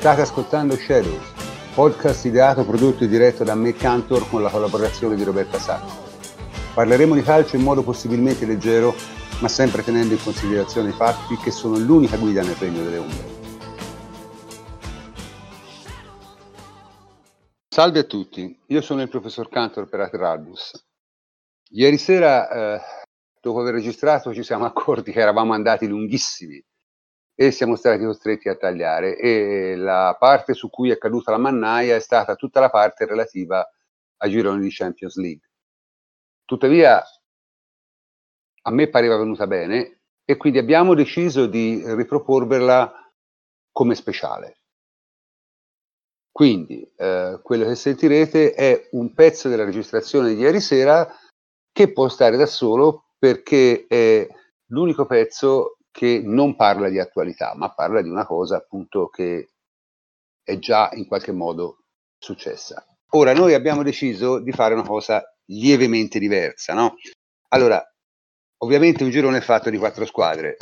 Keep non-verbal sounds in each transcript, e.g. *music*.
State ascoltando Shadows, podcast ideato, prodotto e diretto da me Cantor con la collaborazione di Roberta Sacco. Parleremo di calcio in modo possibilmente leggero, ma sempre tenendo in considerazione i fatti che sono l'unica guida nel regno delle ombre. Salve a tutti, io sono il professor Cantor per Ateralbus. Ieri sera, eh, dopo aver registrato, ci siamo accorti che eravamo andati lunghissimi e siamo stati costretti a tagliare e la parte su cui è caduta la mannaia è stata tutta la parte relativa ai gironi di Champions League. Tuttavia, a me pareva venuta bene e quindi abbiamo deciso di riproporverla come speciale. Quindi eh, quello che sentirete è un pezzo della registrazione di ieri sera che può stare da solo perché è l'unico pezzo che non parla di attualità, ma parla di una cosa appunto che è già in qualche modo successa. Ora noi abbiamo deciso di fare una cosa lievemente diversa, no? Allora, ovviamente un girone è fatto di quattro squadre.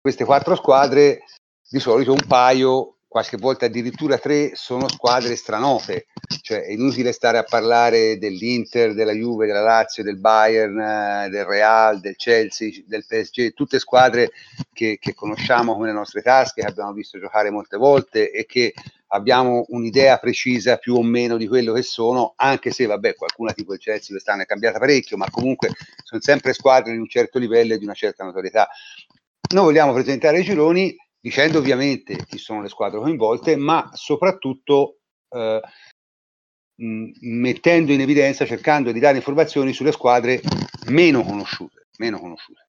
Queste quattro squadre, di solito un paio qualche volta addirittura tre sono squadre stranote, cioè è inutile stare a parlare dell'Inter, della Juve, della Lazio, del Bayern, eh, del Real, del Chelsea, del PSG, tutte squadre che, che conosciamo come le nostre tasche, che abbiamo visto giocare molte volte e che abbiamo un'idea precisa più o meno di quello che sono, anche se vabbè qualcuna tipo il Chelsea quest'anno è cambiata parecchio, ma comunque sono sempre squadre di un certo livello e di una certa notorietà. Noi vogliamo presentare i gironi dicendo ovviamente chi sono le squadre coinvolte, ma soprattutto eh, mh, mettendo in evidenza, cercando di dare informazioni sulle squadre meno conosciute. Meno conosciute.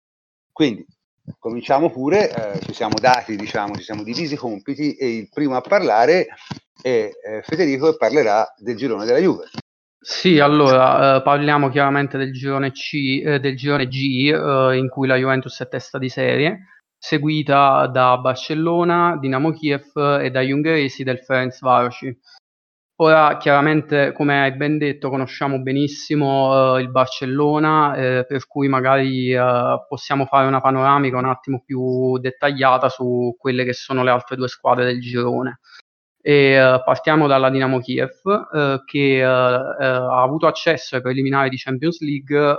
Quindi cominciamo pure, eh, ci siamo dati, diciamo, ci siamo divisi i compiti e il primo a parlare è eh, Federico che parlerà del girone della Juve. Sì, allora eh, parliamo chiaramente del girone C, eh, del girone G, eh, in cui la Juventus è testa di serie seguita da Barcellona, Dinamo Kiev e dagli ungheresi del Ferencvárosi. Ora, chiaramente, come hai ben detto, conosciamo benissimo eh, il Barcellona, eh, per cui magari eh, possiamo fare una panoramica un attimo più dettagliata su quelle che sono le altre due squadre del girone. E, uh, partiamo dalla Dinamo Kiev uh, che uh, ha avuto accesso ai preliminari di Champions League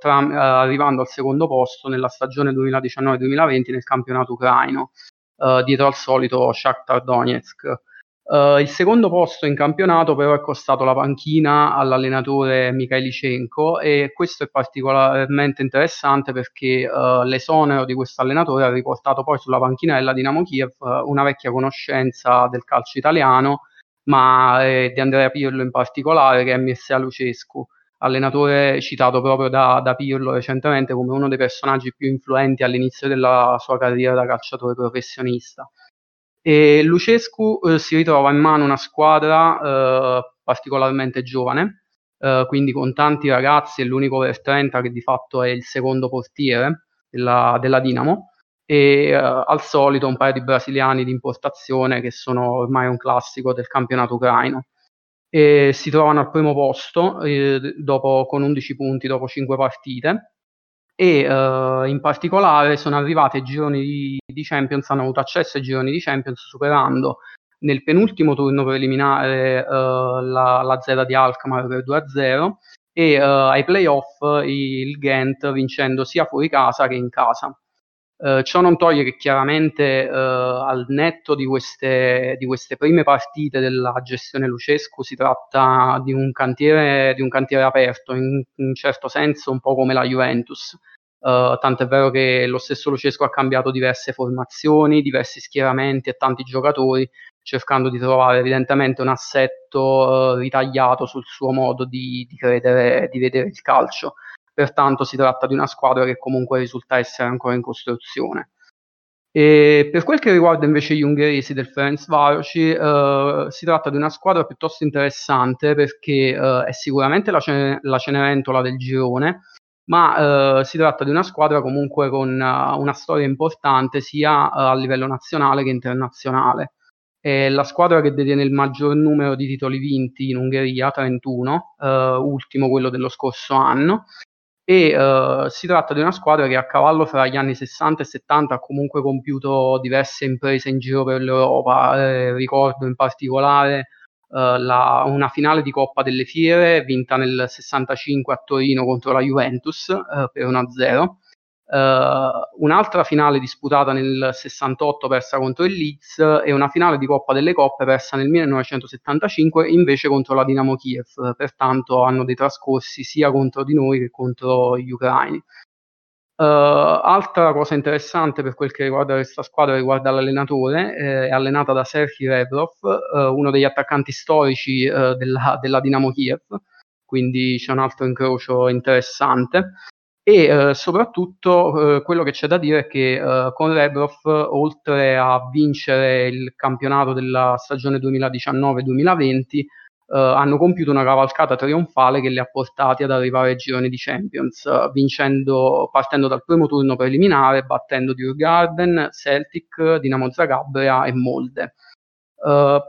tra, arrivando al secondo posto nella stagione 2019-2020 nel campionato ucraino dietro al solito Shakhtar Donetsk. Uh, il secondo posto in campionato però è costato la panchina all'allenatore Mikhailichenko e questo è particolarmente interessante perché uh, l'esonero di questo allenatore ha riportato poi sulla panchina della Dinamo Kiev uh, una vecchia conoscenza del calcio italiano, ma eh, di Andrea Pirlo in particolare, che è Mircea Lucescu, allenatore citato proprio da, da Pirlo recentemente come uno dei personaggi più influenti all'inizio della sua carriera da calciatore professionista. E Lucescu eh, si ritrova in mano una squadra eh, particolarmente giovane, eh, quindi con tanti ragazzi, è l'unico over 30 che di fatto è il secondo portiere della, della Dinamo, e eh, al solito un paio di brasiliani di importazione che sono ormai un classico del campionato ucraino. E si trovano al primo posto eh, dopo, con 11 punti dopo 5 partite e uh, in particolare sono arrivati ai gironi di, di, Champions, hanno avuto accesso ai gironi di Champions superando nel penultimo turno preliminare uh, la, la Zera di Alkmaar per 2-0 e uh, ai playoff il Ghent vincendo sia fuori casa che in casa. Uh, ciò non toglie che chiaramente uh, al netto di queste, di queste, prime partite della gestione Lucescu si tratta di un cantiere, di un cantiere aperto, in un certo senso un po' come la Juventus. Uh, tanto è vero che lo stesso Lucescu ha cambiato diverse formazioni, diversi schieramenti e tanti giocatori, cercando di trovare evidentemente un assetto ritagliato sul suo modo di, di, credere, di vedere il calcio pertanto si tratta di una squadra che comunque risulta essere ancora in costruzione. E per quel che riguarda invece gli ungheresi del Ferencvárosi, eh, si tratta di una squadra piuttosto interessante perché eh, è sicuramente la, cene- la, Cenerentola del girone, ma eh, si tratta di una squadra comunque con uh, una storia importante sia uh, a livello nazionale che internazionale. È la squadra che detiene il maggior numero di titoli vinti in Ungheria, 31, uh, ultimo quello dello scorso anno, e uh, si tratta di una squadra che a cavallo fra gli anni 60 e 70 ha comunque compiuto diverse imprese in giro per l'Europa. Eh, ricordo in particolare uh, la, una finale di Coppa delle Fiere vinta nel 65 a Torino contro la Juventus uh, per 1-0 Uh, un'altra finale disputata nel 68 persa contro il Leeds e una finale di Coppa delle Coppe persa nel 1975 invece contro la Dinamo Kiev, pertanto hanno dei trascorsi sia contro di noi che contro gli ucraini. Uh, altra cosa interessante per quel che riguarda questa squadra riguarda l'allenatore, eh, è allenata da Sergei Rebrov, uh, uno degli attaccanti storici della, della Dinamo Kiev, quindi c'è un altro incrocio interessante e eh, soprattutto eh, quello che c'è da dire è che eh, con Rebrov oltre a vincere il campionato della stagione 2019-2020 eh, hanno compiuto una cavalcata trionfale che li ha portati ad arrivare ai gironi di Champions vincendo, partendo dal primo turno preliminare battendo Djurgården, Celtic, Dinamo Zagabria e Molde. Uh,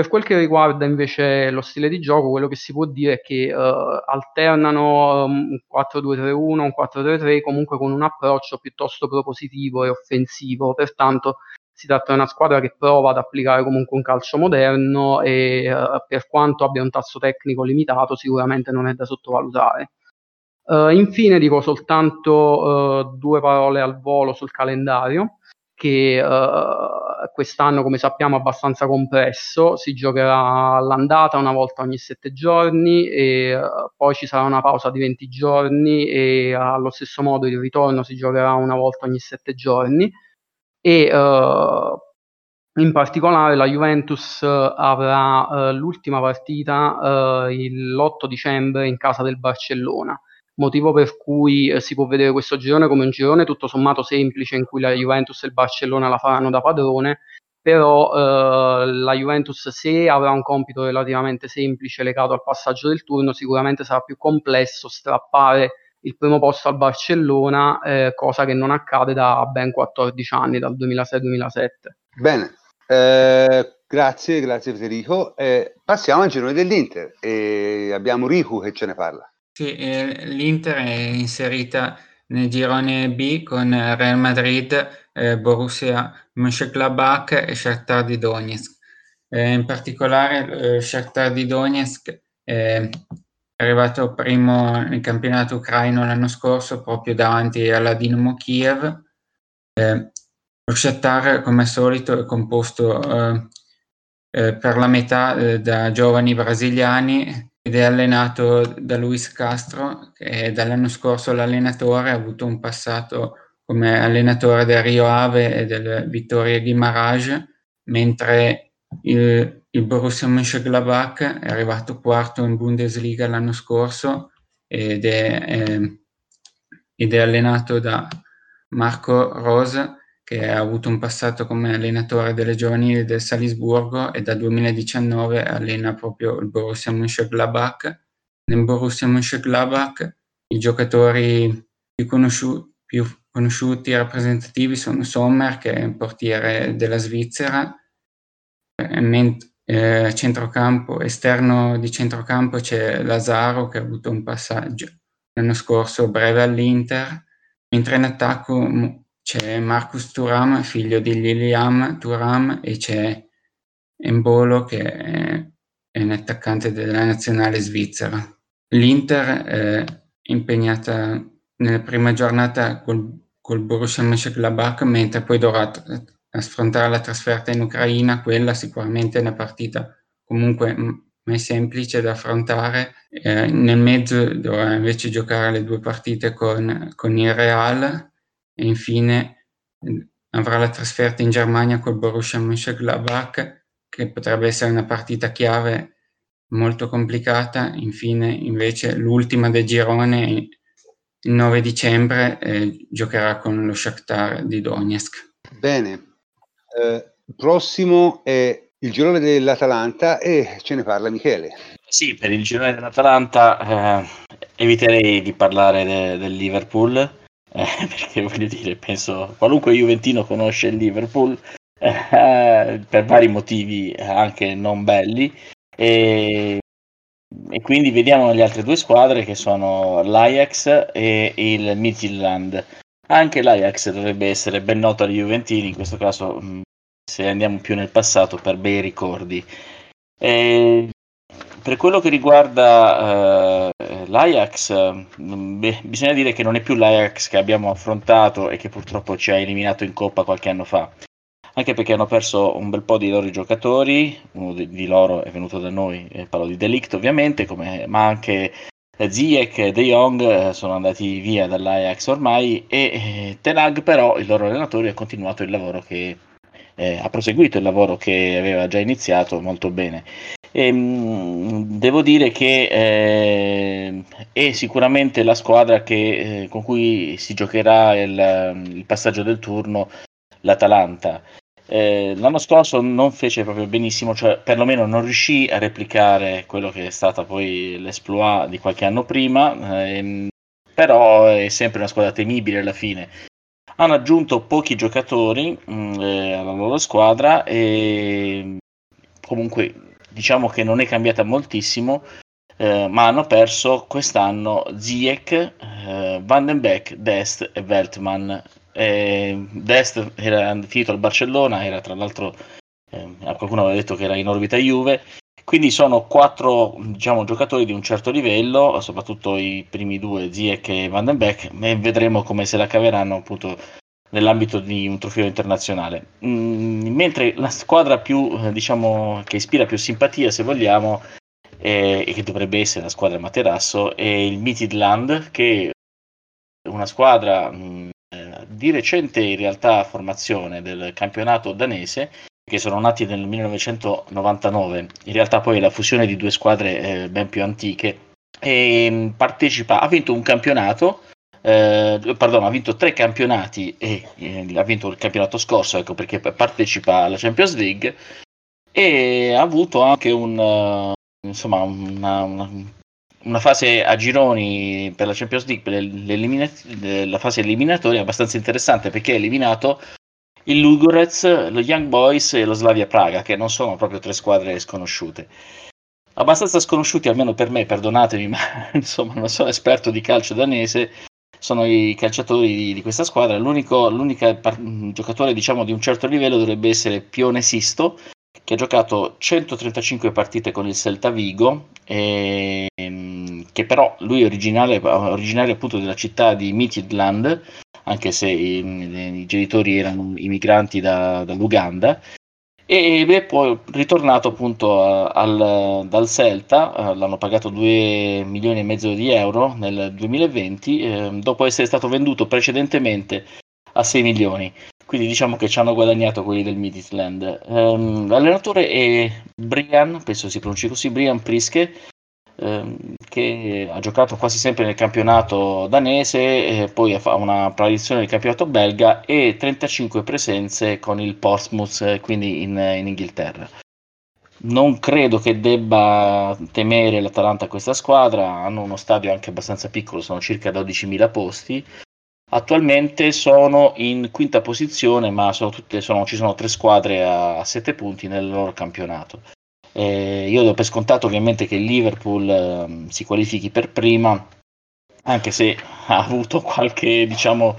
per quel che riguarda invece lo stile di gioco, quello che si può dire è che uh, alternano um, un 4-2-3-1, un 4-3-3, comunque con un approccio piuttosto propositivo e offensivo, pertanto si tratta di una squadra che prova ad applicare comunque un calcio moderno e uh, per quanto abbia un tasso tecnico limitato sicuramente non è da sottovalutare. Uh, infine dico soltanto due parole al volo sul calendario che uh, quest'anno, come sappiamo, è abbastanza compresso. Si giocherà all'andata una volta ogni sette giorni e uh, poi ci sarà una pausa di 20 giorni e uh, allo stesso modo il ritorno si giocherà una volta ogni sette giorni. E in particolare la Juventus avrà l'ultima partita l'8 dicembre in casa del Barcellona motivo per cui eh, si può vedere questo girone come un girone tutto sommato semplice in cui la Juventus e il Barcellona la faranno da padrone, però eh, la Juventus se avrà un compito relativamente semplice legato al passaggio del turno, sicuramente sarà più complesso strappare il primo posto al Barcellona, eh, cosa che non accade da ben 14 anni, dal 2006-2007. Bene, eh, grazie, grazie Federico. Eh, passiamo al girone dell'Inter e abbiamo Riku che ce ne parla. Sì, eh, l'Inter è inserita nel girone B con Real Madrid, eh, Borussia Mönchengladbach e Shakhtar di Donetsk. Eh, in particolare eh, Shakhtar di Donetsk è arrivato primo nel campionato ucraino l'anno scorso proprio davanti alla Dinamo Kiev. Eh, lo Shakhtar, come al solito, è composto eh, eh, per la metà eh, da giovani brasiliani ed è allenato da Luis Castro, che è dall'anno scorso l'allenatore, ha avuto un passato come allenatore del Rio Ave e del Vittoria Marage, mentre il, il Borussia Mönchengladbach è arrivato quarto in Bundesliga l'anno scorso ed è, eh, ed è allenato da Marco Rosa, che ha avuto un passato come allenatore delle giovanili del Salisburgo e dal 2019 allena proprio il Borussia Mönchengladbach. Nel Borussia Mönchengladbach i giocatori più, conosciu- più conosciuti e rappresentativi sono Sommer, che è un portiere della Svizzera, ment- eh, centrocampo, esterno di centrocampo c'è Lazaro che ha avuto un passaggio l'anno scorso breve all'Inter, mentre in attacco c'è Marcus Thuram, figlio di Liliam Thuram, e c'è Embolo che è, è un attaccante della nazionale svizzera. L'Inter è impegnata nella prima giornata col, col Borussia Mönchengladbach, mentre poi dovrà affrontare la trasferta in Ucraina, quella sicuramente è una partita comunque mai semplice da affrontare. Eh, nel mezzo dovrà invece giocare le due partite con, con il Real e infine avrà la trasferta in Germania col Borussia Mönchengladbach, che potrebbe essere una partita chiave molto complicata. Infine, invece, l'ultima del girone, il 9 dicembre, eh, giocherà con lo Shakhtar di Donetsk. Bene, eh, prossimo è il girone dell'Atalanta e ce ne parla Michele. Sì, per il girone dell'Atalanta eh, eviterei di parlare de- del Liverpool eh, *laughs* perché voglio dire, penso qualunque Juventino conosce il Liverpool eh, per vari motivi anche non belli e e quindi vediamo le altre due squadre che sono l'Ajax e il Midtjylland. Anche l'Ajax dovrebbe essere ben noto agli Juventini, in questo caso mm, se andiamo più nel passato per bei ricordi. E per quello che riguarda uh, l'Ajax, mm, beh, bisogna dire che non è più l'Ajax che abbiamo affrontato e che purtroppo ci ha eliminato in Coppa qualche anno fa anche perché hanno perso un bel po' di loro giocatori, uno di, loro è venuto da noi, eh, parlo di Delict ovviamente, come, ma anche Ziyech e De Jong eh, sono andati via dall'Ajax ormai e eh, Tenag però, il loro allenatore, ha continuato il lavoro che eh, ha proseguito il lavoro che aveva già iniziato molto bene. E, ehm, devo dire che eh, è sicuramente la squadra che, eh, con cui si giocherà il, il passaggio del turno l'Atalanta. Eh, l'anno scorso non fece proprio benissimo, cioè perlomeno non riuscì a replicare quello che è stata poi l'esploit di qualche anno prima, ehm, però è sempre una squadra temibile alla fine. Hanno aggiunto pochi giocatori mh, mm, eh, alla loro squadra e comunque diciamo che non è cambiata moltissimo, eh, ma hanno perso quest'anno Ziyech, eh, Vandenbeek, Dest e Veltman. Eh, Dest era finito al Barcellona, era tra l'altro, eh, qualcuno aveva detto che era in orbita Juve, quindi sono quattro diciamo, giocatori di un certo livello, soprattutto i primi due, Ziek e Van e vedremo come se la caveranno appunto nell'ambito di un trofeo internazionale. Mm, mentre la squadra più, diciamo, che ispira più simpatia, se vogliamo, eh, e che dovrebbe essere la squadra Materasso, è il Midtjylland, che è una squadra mh, mm, di recente in realtà formazione del campionato danese che sono nati nel 1999 in realtà poi è la fusione di due squadre eh, ben più antiche e mm, partecipa ha vinto un campionato eh, pardon, ha vinto tre campionati e eh, ha vinto il campionato scorso ecco perché partecipa alla Champions League e ha avuto anche un uh, insomma una, una una fase a gironi per la Champions League, la fase eliminatoria abbastanza interessante perché ha eliminato il Lugorez, lo Young Boys e lo Slavia Praga, che non sono proprio tre squadre sconosciute. Abbastanza sconosciuti almeno per me, perdonatemi, *laughs* ma insomma non sono esperto di calcio danese, sono i calciatori di, di questa squadra. L'unico, par- giocatore diciamo di un certo livello dovrebbe essere Pione Sisto, che ha giocato 135 partite con il Celta Vigo, e, ehm, che però lui è originario appunto della città di Midtjylland, anche se i, i genitori erano immigranti da, dall'Uganda, e è poi ritornato appunto al, dal Celta, eh, l'hanno pagato 2 milioni e mezzo di euro nel 2020, eh, dopo essere stato venduto precedentemente a 6 milioni quindi diciamo che ci hanno guadagnato quelli del Midland. Um, l'allenatore è Brian, penso si pronunci così, Brian Priske, um, che ha giocato quasi sempre nel campionato danese, poi ha una apparizione nel campionato belga e 35 presenze con il Portsmouth, quindi in, in Inghilterra. Non credo che debba temere l'Atalanta questa squadra, hanno uno stadio anche abbastanza piccolo, sono circa 12.000 posti, Attualmente sono in quinta posizione, ma sono tutte, sono, ci sono tre squadre a, a sette punti nel loro campionato. Eh, io do per scontato ovviamente che il Liverpool eh, si qualifichi per prima, anche se ha avuto qualche diciamo,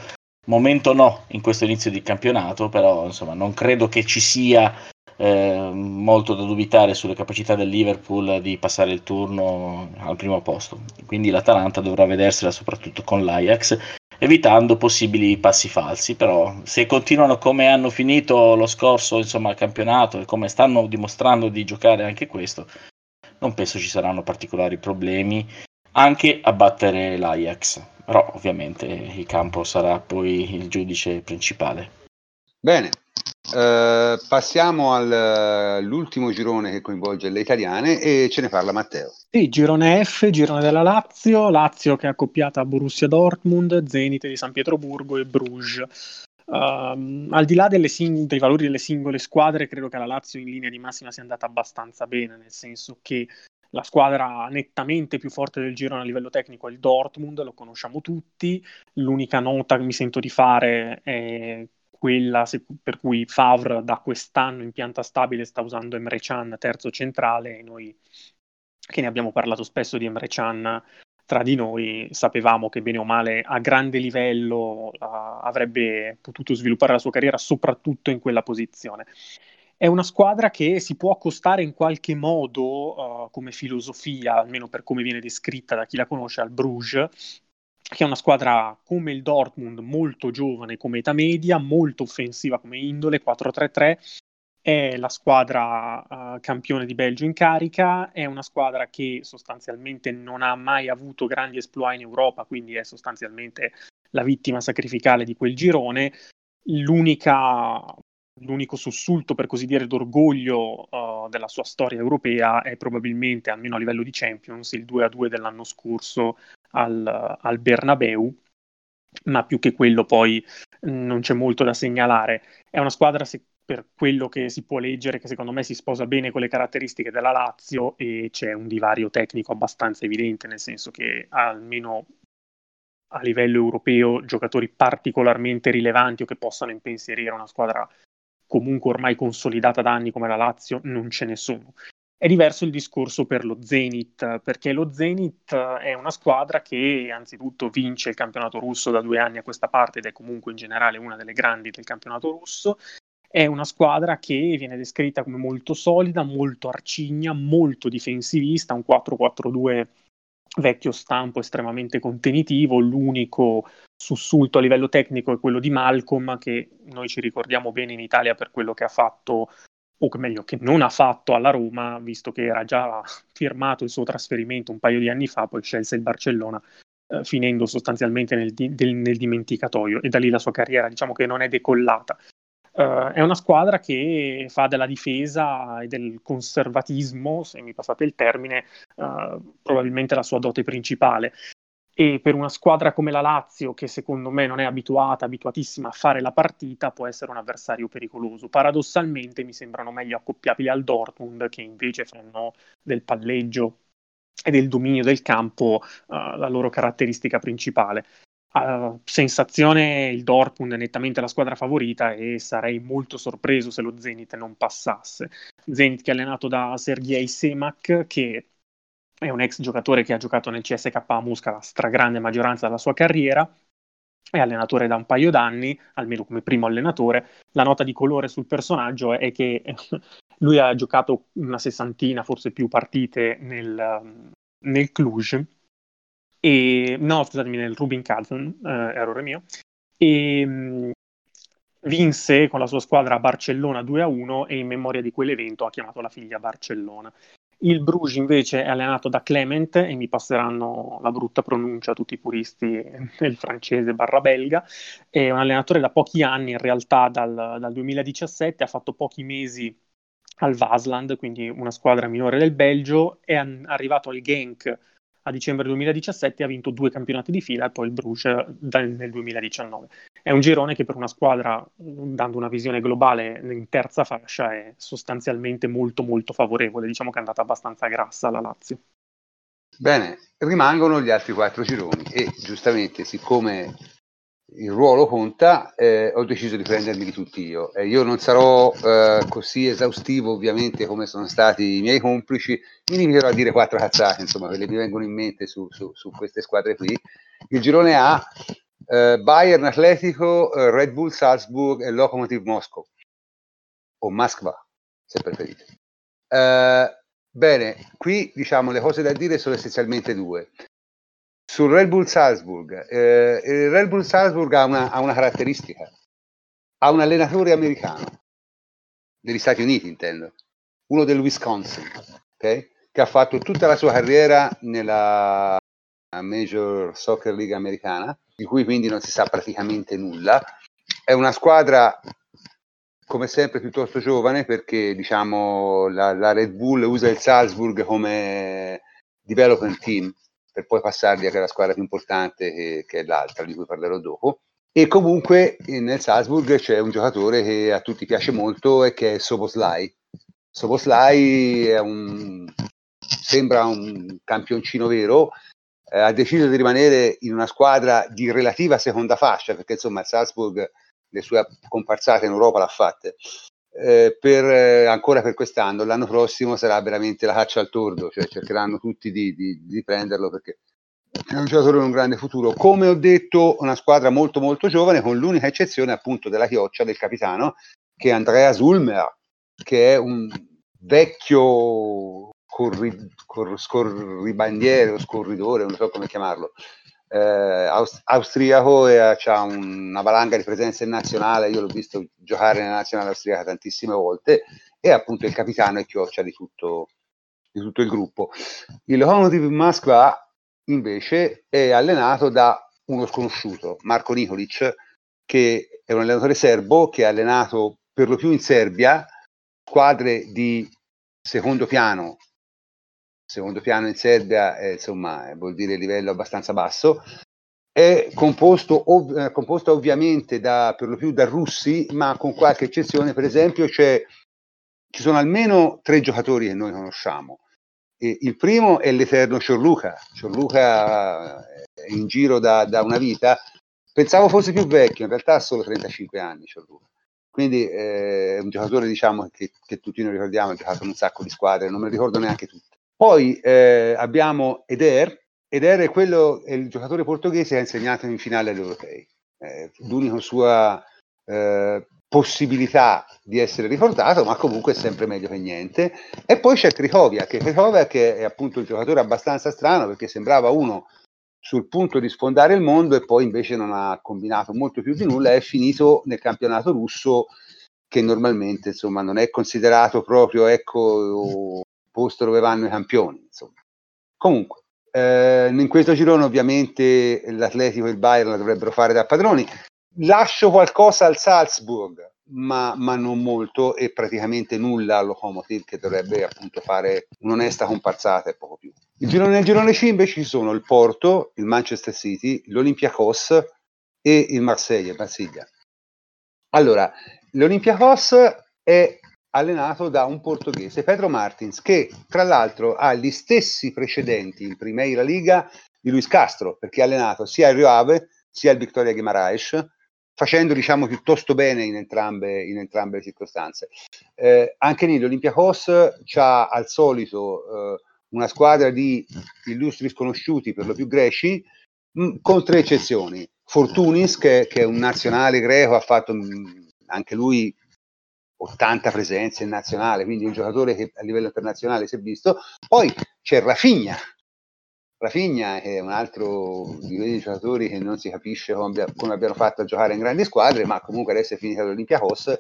momento no in questo inizio di campionato, però insomma non credo che ci sia eh, molto da dubitare sulle capacità del Liverpool di passare il turno al primo posto. Quindi l'Atalanta dovrà vedersela soprattutto con l'Ajax evitando possibili passi falsi. Però se continuano come hanno finito lo scorso insomma, campionato e come stanno dimostrando di giocare anche questo, non penso ci saranno particolari problemi anche a battere l'Ajax. Però ovviamente il campo sarà poi il giudice principale. Bene, eh, passiamo all'ultimo girone che coinvolge le italiane e ce ne parla Matteo. Sì, girone F, girone della Lazio, Lazio che è accoppiata a Borussia Dortmund, Zenit di San Pietroburgo e Bruges. Uh, al di là sing- dei valori delle singole squadre, credo che la Lazio in linea di massima sia andata abbastanza bene, nel senso che la squadra nettamente più forte del girone a livello tecnico è il Dortmund, lo conosciamo tutti. L'unica nota che mi sento di fare è quella per cui Favre da quest'anno in pianta stabile sta usando Emre Can terzo centrale e noi che ne abbiamo parlato spesso di Emre Can tra di noi, sapevamo che bene o male a grande livello uh, avrebbe potuto sviluppare la sua carriera soprattutto in quella posizione. È una squadra che si può accostare in qualche modo uh, come filosofia, almeno per come viene descritta da chi la conosce, al Bruges, che è una squadra come il Dortmund, molto giovane come età media, molto offensiva come indole, 4-3-3, è la squadra uh, campione di Belgio in carica, è una squadra che sostanzialmente non ha mai avuto grandi esploit in Europa, quindi è sostanzialmente la vittima sacrificale di quel girone. L'unica, l'unico sussulto, per così dire, d'orgoglio uh, della sua storia europea è probabilmente, almeno a livello di Champions, il 2-2 dell'anno scorso al, al Bernabeu, ma più che quello poi non c'è molto da segnalare. È una squadra, se per quello che si può leggere, che secondo me si sposa bene con le caratteristiche della Lazio e c'è un divario tecnico abbastanza evidente, nel senso che almeno a livello europeo giocatori particolarmente rilevanti o che possano impensierire una squadra comunque ormai consolidata da anni come la Lazio non ce ne sono. È diverso il discorso per lo Zenit, perché lo Zenit è una squadra che anzitutto vince il campionato russo da due anni a questa parte ed è comunque in generale una delle grandi del campionato russo. È una squadra che viene descritta come molto solida, molto arcigna, molto difensivista, un 4-4-2 vecchio stampo estremamente contenitivo, l'unico sussulto a livello tecnico è quello di Malcolm che noi ci ricordiamo bene in Italia per quello che ha fatto o meglio che non ha fatto alla Roma, visto che era già firmato il suo trasferimento un paio di anni fa, poi scelse il Barcellona, eh, finendo sostanzialmente nel, di- del, nel, dimenticatoio e da lì la sua carriera diciamo che non è decollata. Uh, è una squadra che fa della difesa e del conservatismo, se mi passate il termine, uh, probabilmente la sua dote principale. E per una squadra come la Lazio, che secondo me non è abituata, abituatissima a fare la partita, può essere un avversario pericoloso. Paradossalmente mi sembrano meglio accoppiabili al Dortmund, che invece fanno del palleggio e del dominio del campo uh, la loro caratteristica principale. Uh, sensazione il Dortmund è nettamente la squadra favorita e sarei molto sorpreso se lo Zenit non passasse. Zenit che è allenato da Sergei Semak che è un ex giocatore che ha giocato nel CSK a Mosca la stragrande maggioranza della sua carriera è allenatore da un paio d'anni, almeno come primo allenatore. La nota di colore sul personaggio è che *laughs* lui ha giocato una sessantina, forse più partite nel, nel Cluj e, no, scusatemi, nel Rubin Kazan, eh, errore mio, e mh, vinse con la sua squadra a Barcellona 2-1 e in memoria di quell'evento ha chiamato la figlia Barcellona. Il Bruges invece è allenato da Clement e mi passeranno la brutta pronuncia tutti i puristi *laughs* del francese barra belga. È un allenatore da pochi anni, in realtà dal, dal 2017, ha fatto pochi mesi al Vasland, quindi una squadra minore del Belgio, è an- arrivato al Genk a dicembre 2017 ha vinto due campionati di fila e poi il Bruges nel 2019. È un girone che per una squadra, dando una visione globale in terza fascia, è sostanzialmente molto molto favorevole. Diciamo che è andata abbastanza grassa la Lazio. Bene, rimangono gli altri quattro gironi e giustamente siccome il ruolo conta, eh, ho deciso di prendermi tutti io. Eh, io non sarò eh, così esaustivo ovviamente come sono stati i miei complici, mi limiterò a dire quattro cazzate, insomma, quelle che mi vengono in mente su, su, su queste squadre qui. Il girone A, eh, Bayern Atletico, eh, Red Bull Salzburg e Lokomotiv Moscow, o Moskva, se preferite. Eh, bene, qui diciamo le cose da dire sono essenzialmente due sul Red Bull Salzburg. Eh, il Red Bull Salzburg ha una, ha una, caratteristica, ha un allenatore americano, degli Stati Uniti intendo, uno del Wisconsin, okay? che ha fatto tutta la sua carriera nella Major Soccer League americana, di cui quindi non si sa praticamente nulla. È una squadra come sempre piuttosto giovane perché diciamo la, la Red Bull usa il Salzburg come development team per poi passarli a la squadra più importante che, che, è l'altra, di cui parlerò dopo. E comunque nel Salzburg c'è un giocatore che a tutti piace molto e che è Soboslai. Soboslai è un, sembra un campioncino vero, eh, ha deciso di rimanere in una squadra di relativa seconda fascia, perché insomma il Salzburg le sue comparsate in Europa l'ha fatte, eh, per, eh, ancora per quest'anno, l'anno prossimo sarà veramente la caccia al tordo, cioè cercheranno tutti di, di, di prenderlo perché è un giocatore con un grande futuro. Come ho detto, una squadra molto molto giovane, con l'unica eccezione appunto della chioccia del capitano, che è Andrea Ulmer, che è un vecchio corri, cor, scorribandiere o scorridore, non so come chiamarlo, eh, aust- austriaco e ha una valanga di presenza in nazionale, io l'ho visto giocare nella nazionale austriaca tantissime volte e appunto il capitano e chioccia di tutto, di tutto il gruppo. Il Lokomotiv Moskva invece è allenato da uno sconosciuto, Marco Nikolic, che è un allenatore serbo che ha allenato per lo più in Serbia squadre di secondo piano secondo piano in Serbia, eh, insomma, vuol dire livello abbastanza basso. È composto, ov- eh, ovviamente da, per lo più da russi, ma con qualche eccezione, per esempio, ci sono almeno tre giocatori che noi conosciamo. E il primo è l'eterno Ciorluca. Ciorluca eh, è in giro da, da, una vita. Pensavo fosse più vecchio, in realtà ha solo 35 anni Ciorluca. Quindi eh, è un giocatore diciamo, che, che, tutti noi ricordiamo, ha giocato in un sacco di squadre, non me lo ricordo neanche tutte. Poi eh, abbiamo Eder, Eder è, quello, è il giocatore portoghese che ha insegnato in finale agli europei. Eh, l'unica sua eh, possibilità di essere riportato, ma comunque è sempre meglio che niente. E poi c'è Krikoviak, che, che è appunto un giocatore abbastanza strano perché sembrava uno sul punto di sfondare il mondo e poi invece non ha combinato molto più di nulla, è finito nel campionato russo che normalmente insomma non è considerato proprio ecco posto dove vanno i campioni. Insomma. Comunque, eh, in questo girone ovviamente l'Atletico e il Bayern la dovrebbero fare da padroni. Lascio qualcosa al Salzburg, ma, ma, non molto e praticamente nulla al Lokomotiv che dovrebbe appunto fare un'onesta comparsata e poco più. Il girone, nel girone C invece ci sono il Porto, il Manchester City, l'Olympiacos e il Marsiglia. Marsiglia. Allora, l'Olympiacos è allenato da un portoghese, Pedro Martins, che tra l'altro ha gli stessi precedenti in Primeira Liga di Luis Castro, perché ha allenato sia il Rio Ave sia il Victoria Guimaraes, facendo diciamo piuttosto bene in entrambe, in entrambe le circostanze. Eh, anche lì l'Olympiacos ha al solito eh, una squadra di illustri sconosciuti, per lo più greci, mh, con tre eccezioni. Fortunis, che, che, è un nazionale greco, ha fatto mh, anche lui 80 presenze in nazionale, quindi un giocatore che a livello internazionale si è visto. Poi c'è Rafinha, Rafinha è un altro di quei giocatori che non si capisce come, abbia, come abbiano fatto a giocare in grandi squadre, ma comunque adesso è finita l'Olympiacos.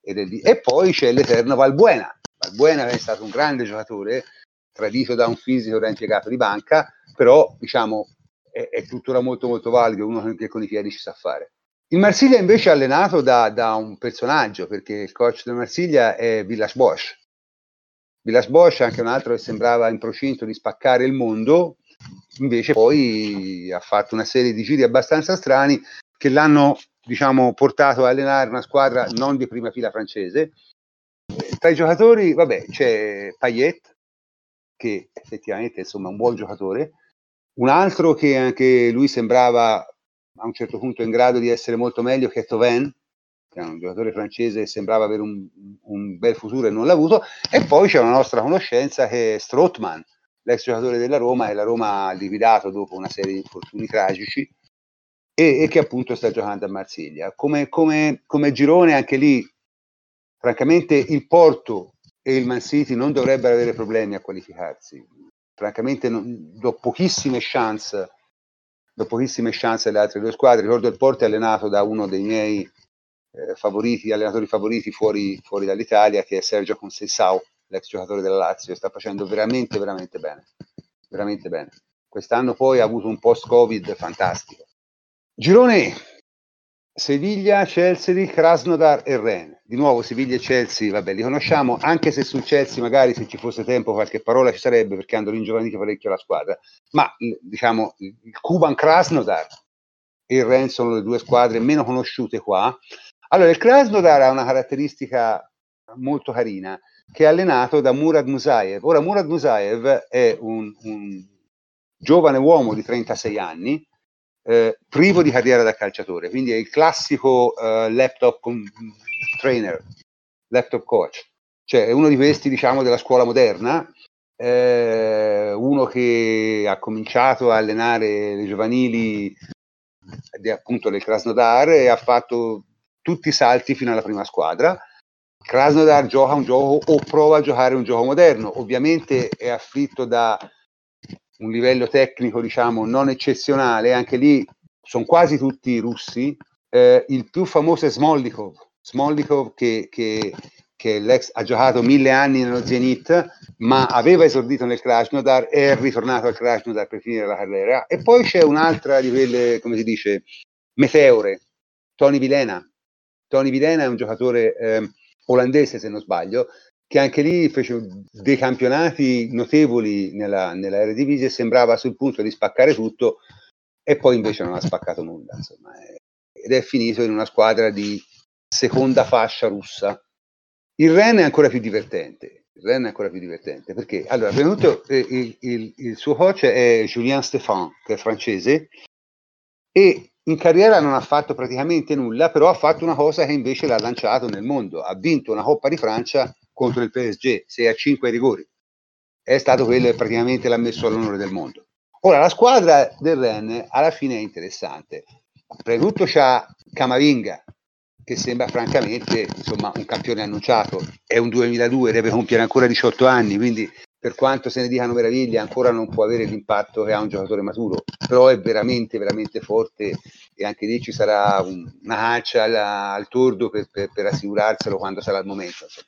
E poi c'è l'eterno Valbuena. Valbuena è stato un grande giocatore, tradito da un fisico da impiegato di banca, però diciamo è, è tuttora molto molto valido, uno che con i piedi ci sa fare. Il Marsiglia invece è allenato da, da, un personaggio, perché il coach del Marsiglia è Villas Bosch. Villas Bosch, anche un altro che sembrava in procinto di spaccare il mondo, invece poi ha fatto una serie di giri abbastanza strani che l'hanno diciamo, portato a allenare una squadra non di prima fila francese. Tra i giocatori, vabbè, c'è Payet, che effettivamente insomma, è un buon giocatore, un altro che anche lui sembrava a un certo punto in grado di essere molto meglio che Toven, che è un giocatore francese che sembrava avere un, un bel futuro e non l'ha avuto, e poi c'è una nostra conoscenza che è Strottman, l'ex giocatore della Roma, e la Roma ha liquidato dopo una serie di infortuni tragici, e, e che appunto sta giocando a Marsiglia. Come, come, come girone anche lì, francamente il Porto e il Man City non dovrebbero avere problemi a qualificarsi. Francamente non, do pochissime chance do pochissime chance alle altre due squadre. Ricordo il Porto è allenato da uno dei miei eh, favoriti, allenatori favoriti fuori, fuori, dall'Italia, che è Sergio Conceição, l'ex giocatore della Lazio, sta facendo veramente, veramente bene. Veramente bene. Quest'anno poi ha avuto un post-Covid fantastico. Girone Seviglia, Chelsea, Krasnodar e Rennes. Di nuovo Seviglia e Chelsea, vabbè, li conosciamo, anche se sul Chelsea magari se ci fosse tempo qualche parola ci sarebbe perché hanno ringiovanito parecchio la squadra, ma diciamo il Kuban Krasnodar e il Rennes sono le due squadre meno conosciute qua. Allora, il Krasnodar ha una caratteristica molto carina, che è allenato da Murad Musaev. Ora, Murad Musaev è un, un giovane uomo di 36 anni, eh, privo di carriera da calciatore, quindi è il classico eh, laptop con, trainer, laptop coach, cioè è uno di questi diciamo della scuola moderna, eh, uno che ha cominciato a allenare le giovanili di, appunto del Krasnodar e ha fatto tutti i salti fino alla prima squadra. Krasnodar gioca un gioco o prova a giocare un gioco moderno, ovviamente è afflitto da un livello tecnico diciamo non eccezionale, anche lì sono quasi tutti russi. Eh, il più famoso è Smolnikov, Smolnikov che, che, che l'ex ha giocato mille anni nello Zenit, ma aveva esordito nel Krasnodar è ritornato al Krasnodar per finire la carriera. E poi c'è un'altra di quelle, come si dice, meteore, Tony Vilena. Tony Vilena è un giocatore eh, olandese, se non sbaglio, che anche lì fece dei campionati notevoli nella, nella Eredivisie sembrava sul punto di spaccare tutto e poi invece non ha spaccato nulla. Insomma. Ed è finito in una squadra di seconda fascia russa. Il Ren è ancora più divertente. Il Ren è ancora più divertente perché, allora, prima di tutto, eh, il, il, il suo coach è Julien Stéphan, che è francese, e in carriera non ha fatto praticamente nulla, però ha fatto una cosa che invece l'ha lanciato nel mondo. Ha vinto una Coppa di Francia contro il PSG, 6 a 5 ai rigori. È stato quello che praticamente l'ha messo all'onore del mondo. Ora, la squadra del Ren alla fine è interessante. Prima di tutto c'ha Camavinga, che sembra francamente insomma, un campione annunciato. È un 2002, deve compiere ancora 18 anni, quindi per quanto se ne dicano meraviglie, ancora non può avere l'impatto che ha un giocatore maturo, però è veramente, veramente forte e anche lì ci sarà un, una caccia al, al tordo per, per, per, assicurarselo quando sarà il momento. Insomma.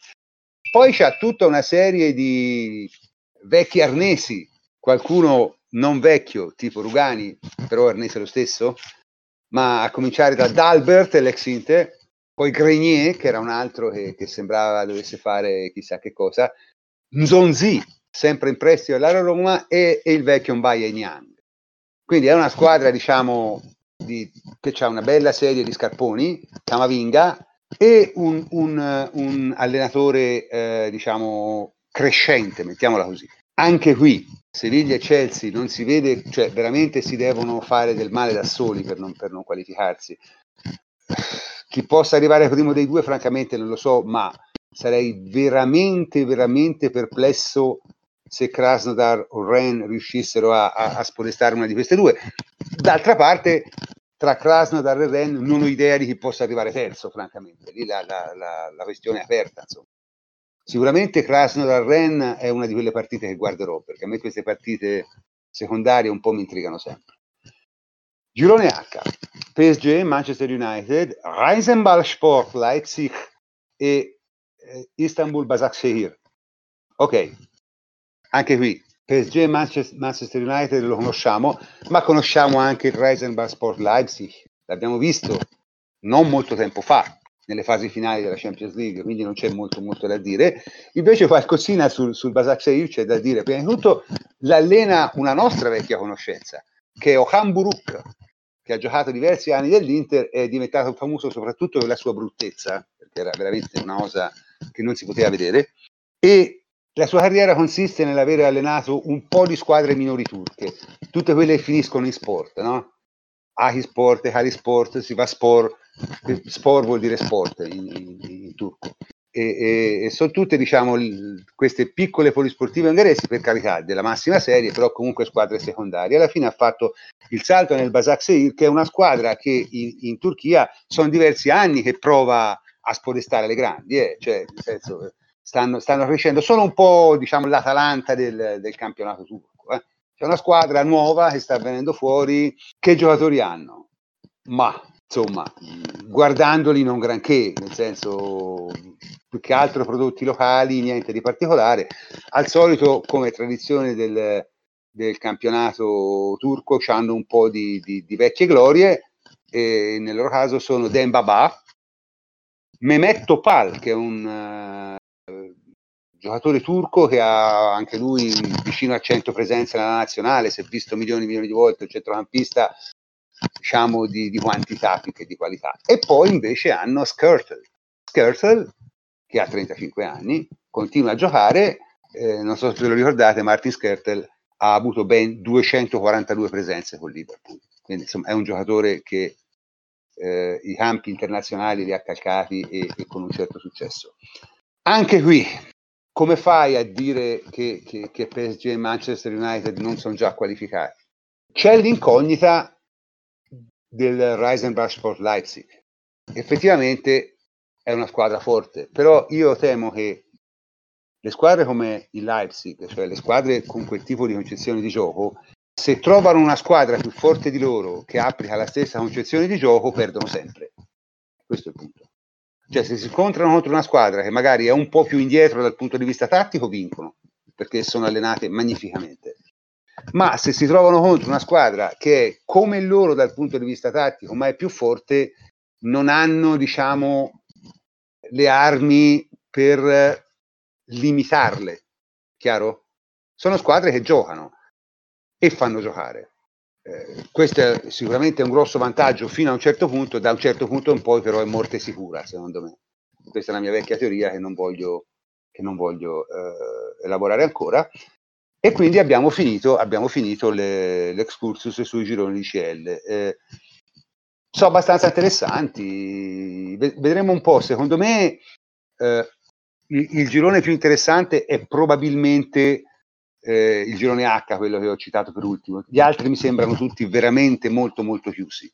Poi c'è tutta una serie di vecchi arnesi, qualcuno non vecchio, tipo Rugani, però arnese lo stesso, ma a cominciare da Dalbert, l'ex Inter, poi Grenier, che era un altro che, che sembrava dovesse fare chissà che cosa, Nzonzi, sempre in prestito all'Ara Roma, e, e il vecchio Mbaye Niang. Quindi è una squadra, diciamo, di, che ha una bella serie di scarponi, Camavinga, e un, un, un allenatore, eh, diciamo, crescente, mettiamola così. Anche qui, Seviglia e Chelsea non si vede, cioè veramente si devono fare del male da soli per non, per non qualificarsi. Chi possa arrivare primo dei due, francamente non lo so, ma sarei veramente, veramente perplesso se Krasnodar o Ren riuscissero a, a, a spodestare una di queste due. D'altra parte, tra Krasnodar e Ren non ho idea di chi possa arrivare terzo, francamente. Lì la, la, la, la questione è aperta. Insomma. Sicuramente Krasnodar Ren è una di quelle partite che guarderò, perché a me queste partite secondarie un po' mi intrigano sempre. Girone H, PSG, Manchester United, Reisenball Sport, Leipzig e eh, Istanbul Basaksehir. Ok, anche qui PSG e Manchester United lo conosciamo, ma conosciamo anche il Reisenball Sport Leipzig, l'abbiamo visto non molto tempo fa, nelle fasi finali della Champions League, quindi non c'è molto, molto da dire. Invece qualcosina sul, sul Basaksehir c'è da dire. Prima di tutto l'allena una nostra vecchia conoscenza, che è Okan Buruk, che ha giocato diversi anni dell'Inter e è diventato famoso soprattutto per la sua bruttezza, perché era veramente una cosa che non si poteva vedere. E la sua carriera consiste nell'avere allenato un po' di squadre minori turche, tutte quelle che finiscono in sport, no? Ahi Sport, Kali Sport, Sivaspor, Spor vuol dire sport in, in, in turco. E, e, e, sono tutte diciamo l- queste piccole polisportive ungheresi per carità della massima serie però comunque squadre secondarie alla fine ha fatto il salto nel Basaksehir che è una squadra che in, in Turchia sono diversi anni che prova a spodestare le grandi eh? cioè nel senso stanno, stanno, crescendo sono un po' diciamo l'Atalanta del, del campionato turco eh? c'è una squadra nuova che sta venendo fuori che giocatori hanno ma insomma, guardandoli non granché, nel senso più che altro prodotti locali, niente di particolare. Al solito, come tradizione del, del campionato turco, hanno un po' di, di, di, vecchie glorie, e nel loro caso sono Dembaba, Mehmet Topal, che è un giocatore turco che ha anche lui vicino a 100 presenze nella nazionale, si è visto milioni e milioni di volte, un centrocampista diciamo di, di, quantità più che di qualità. E poi invece hanno Skirtle. Skirtle, che ha 35 anni, continua a giocare, eh, non so se ve lo ricordate, Martin Skirtle ha avuto ben 242 presenze con Liverpool. Quindi insomma è un giocatore che eh, i campi internazionali li ha calcati e, e, con un certo successo. Anche qui, come fai a dire che, che, che PSG e Manchester United non sono già qualificati? C'è l'incognita del Reisenbach Sport Leipzig. Effettivamente è una squadra forte, però io temo che le squadre come il Leipzig, cioè le squadre con quel tipo di concezione di gioco, se trovano una squadra più forte di loro che applica la stessa concezione di gioco, perdono sempre. Questo è il punto. Cioè, se si scontrano contro una squadra che magari è un po' più indietro dal punto di vista tattico, vincono, perché sono allenate magnificamente. Ma se si trovano contro una squadra che è come loro dal punto di vista tattico, ma è più forte, non hanno, diciamo, le armi per limitarle. Chiaro? Sono squadre che giocano e fanno giocare. Eh, questo è sicuramente un grosso vantaggio fino a un certo punto, da un certo punto in poi però è morte sicura, secondo me. Questa è la mia vecchia teoria che non voglio, che non voglio eh, elaborare ancora. E quindi abbiamo finito, abbiamo finito le, l'excursus sui gironi di CL. Eh, sono abbastanza interessanti, vedremo un po'. Secondo me eh, il, il, girone più interessante è probabilmente eh, il girone H, quello che ho citato per ultimo. Gli altri mi sembrano tutti veramente molto molto chiusi.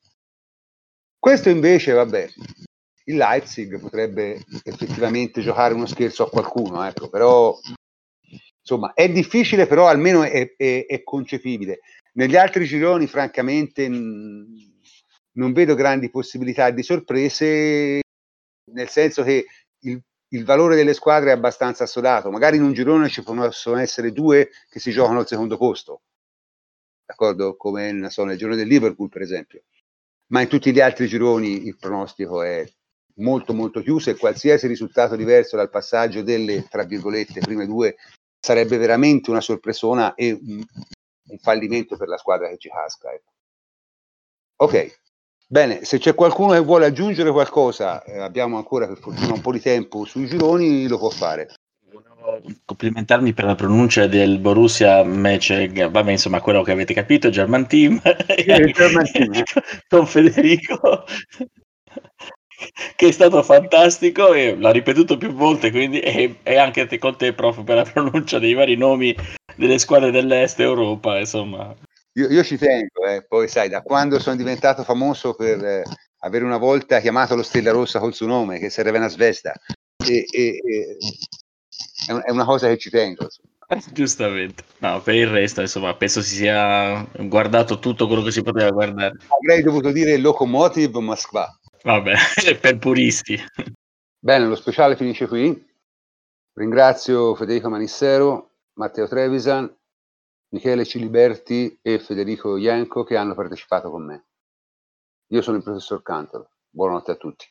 Questo invece, vabbè, il Leipzig potrebbe effettivamente giocare uno scherzo a qualcuno, ecco, però insomma è difficile, però almeno è, è, è concepibile. Negli altri gironi, francamente, mh, non vedo grandi possibilità di sorprese, nel senso che il, il, valore delle squadre è abbastanza assodato. Magari in un girone ci possono essere due che si giocano al secondo posto, d'accordo? Come nel, so, nel girone del Liverpool, per esempio. Ma in tutti gli altri gironi il pronostico è molto molto chiuso e qualsiasi risultato diverso dal passaggio delle, tra virgolette, prime due sarebbe veramente una sorpresona e un, un fallimento per la squadra che ci casca. Ecco. Ok, bene, se c'è qualcuno che vuole aggiungere qualcosa, eh, abbiamo ancora per fortuna un po' di tempo sui gironi, lo può fare. Complimentarmi per la pronuncia del Borussia Mece, vabbè, insomma, quello che avete capito, German Team, *laughs* German team eh. *laughs* con Federico che è stato fantastico e l'ha ripetuto più volte, quindi e, e anche te, con te, prof, per la pronuncia dei vari nomi delle squadre dell'Est Europa, insomma. Io, io ci tengo, eh. poi sai, da quando sono diventato famoso per eh, avere una volta chiamato lo Stella Rossa col suo nome, che sarebbe una svesta, e, e, e, è una cosa che ci tengo. Insomma. *laughs* Giustamente, no, per il resto, insomma, penso si sia guardato tutto quello che si poteva guardare. Avrei dovuto dire Locomotive Moskva. Vabbè, *laughs* per puristi. Bene, lo speciale finisce qui. Ringrazio Federico Manissero, Matteo Trevisan, Michele Ciliberti e Federico Ienco che hanno partecipato con me. Io sono il professor Cantolo. Buonanotte a tutti.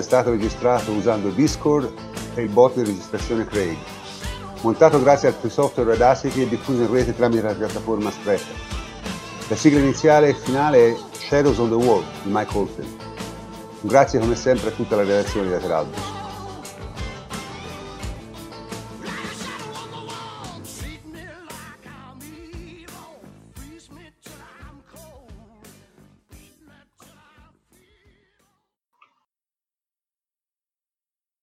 È stato registrato usando Discord e il bot di registrazione Craig. Montato grazie al free software Audacity e diffuso in rete tramite la piattaforma Spreaker. La sigla iniziale e finale è Shadows on the Wall di Mike Holton. Grazie come sempre a tutta la redazione di Ateralbus.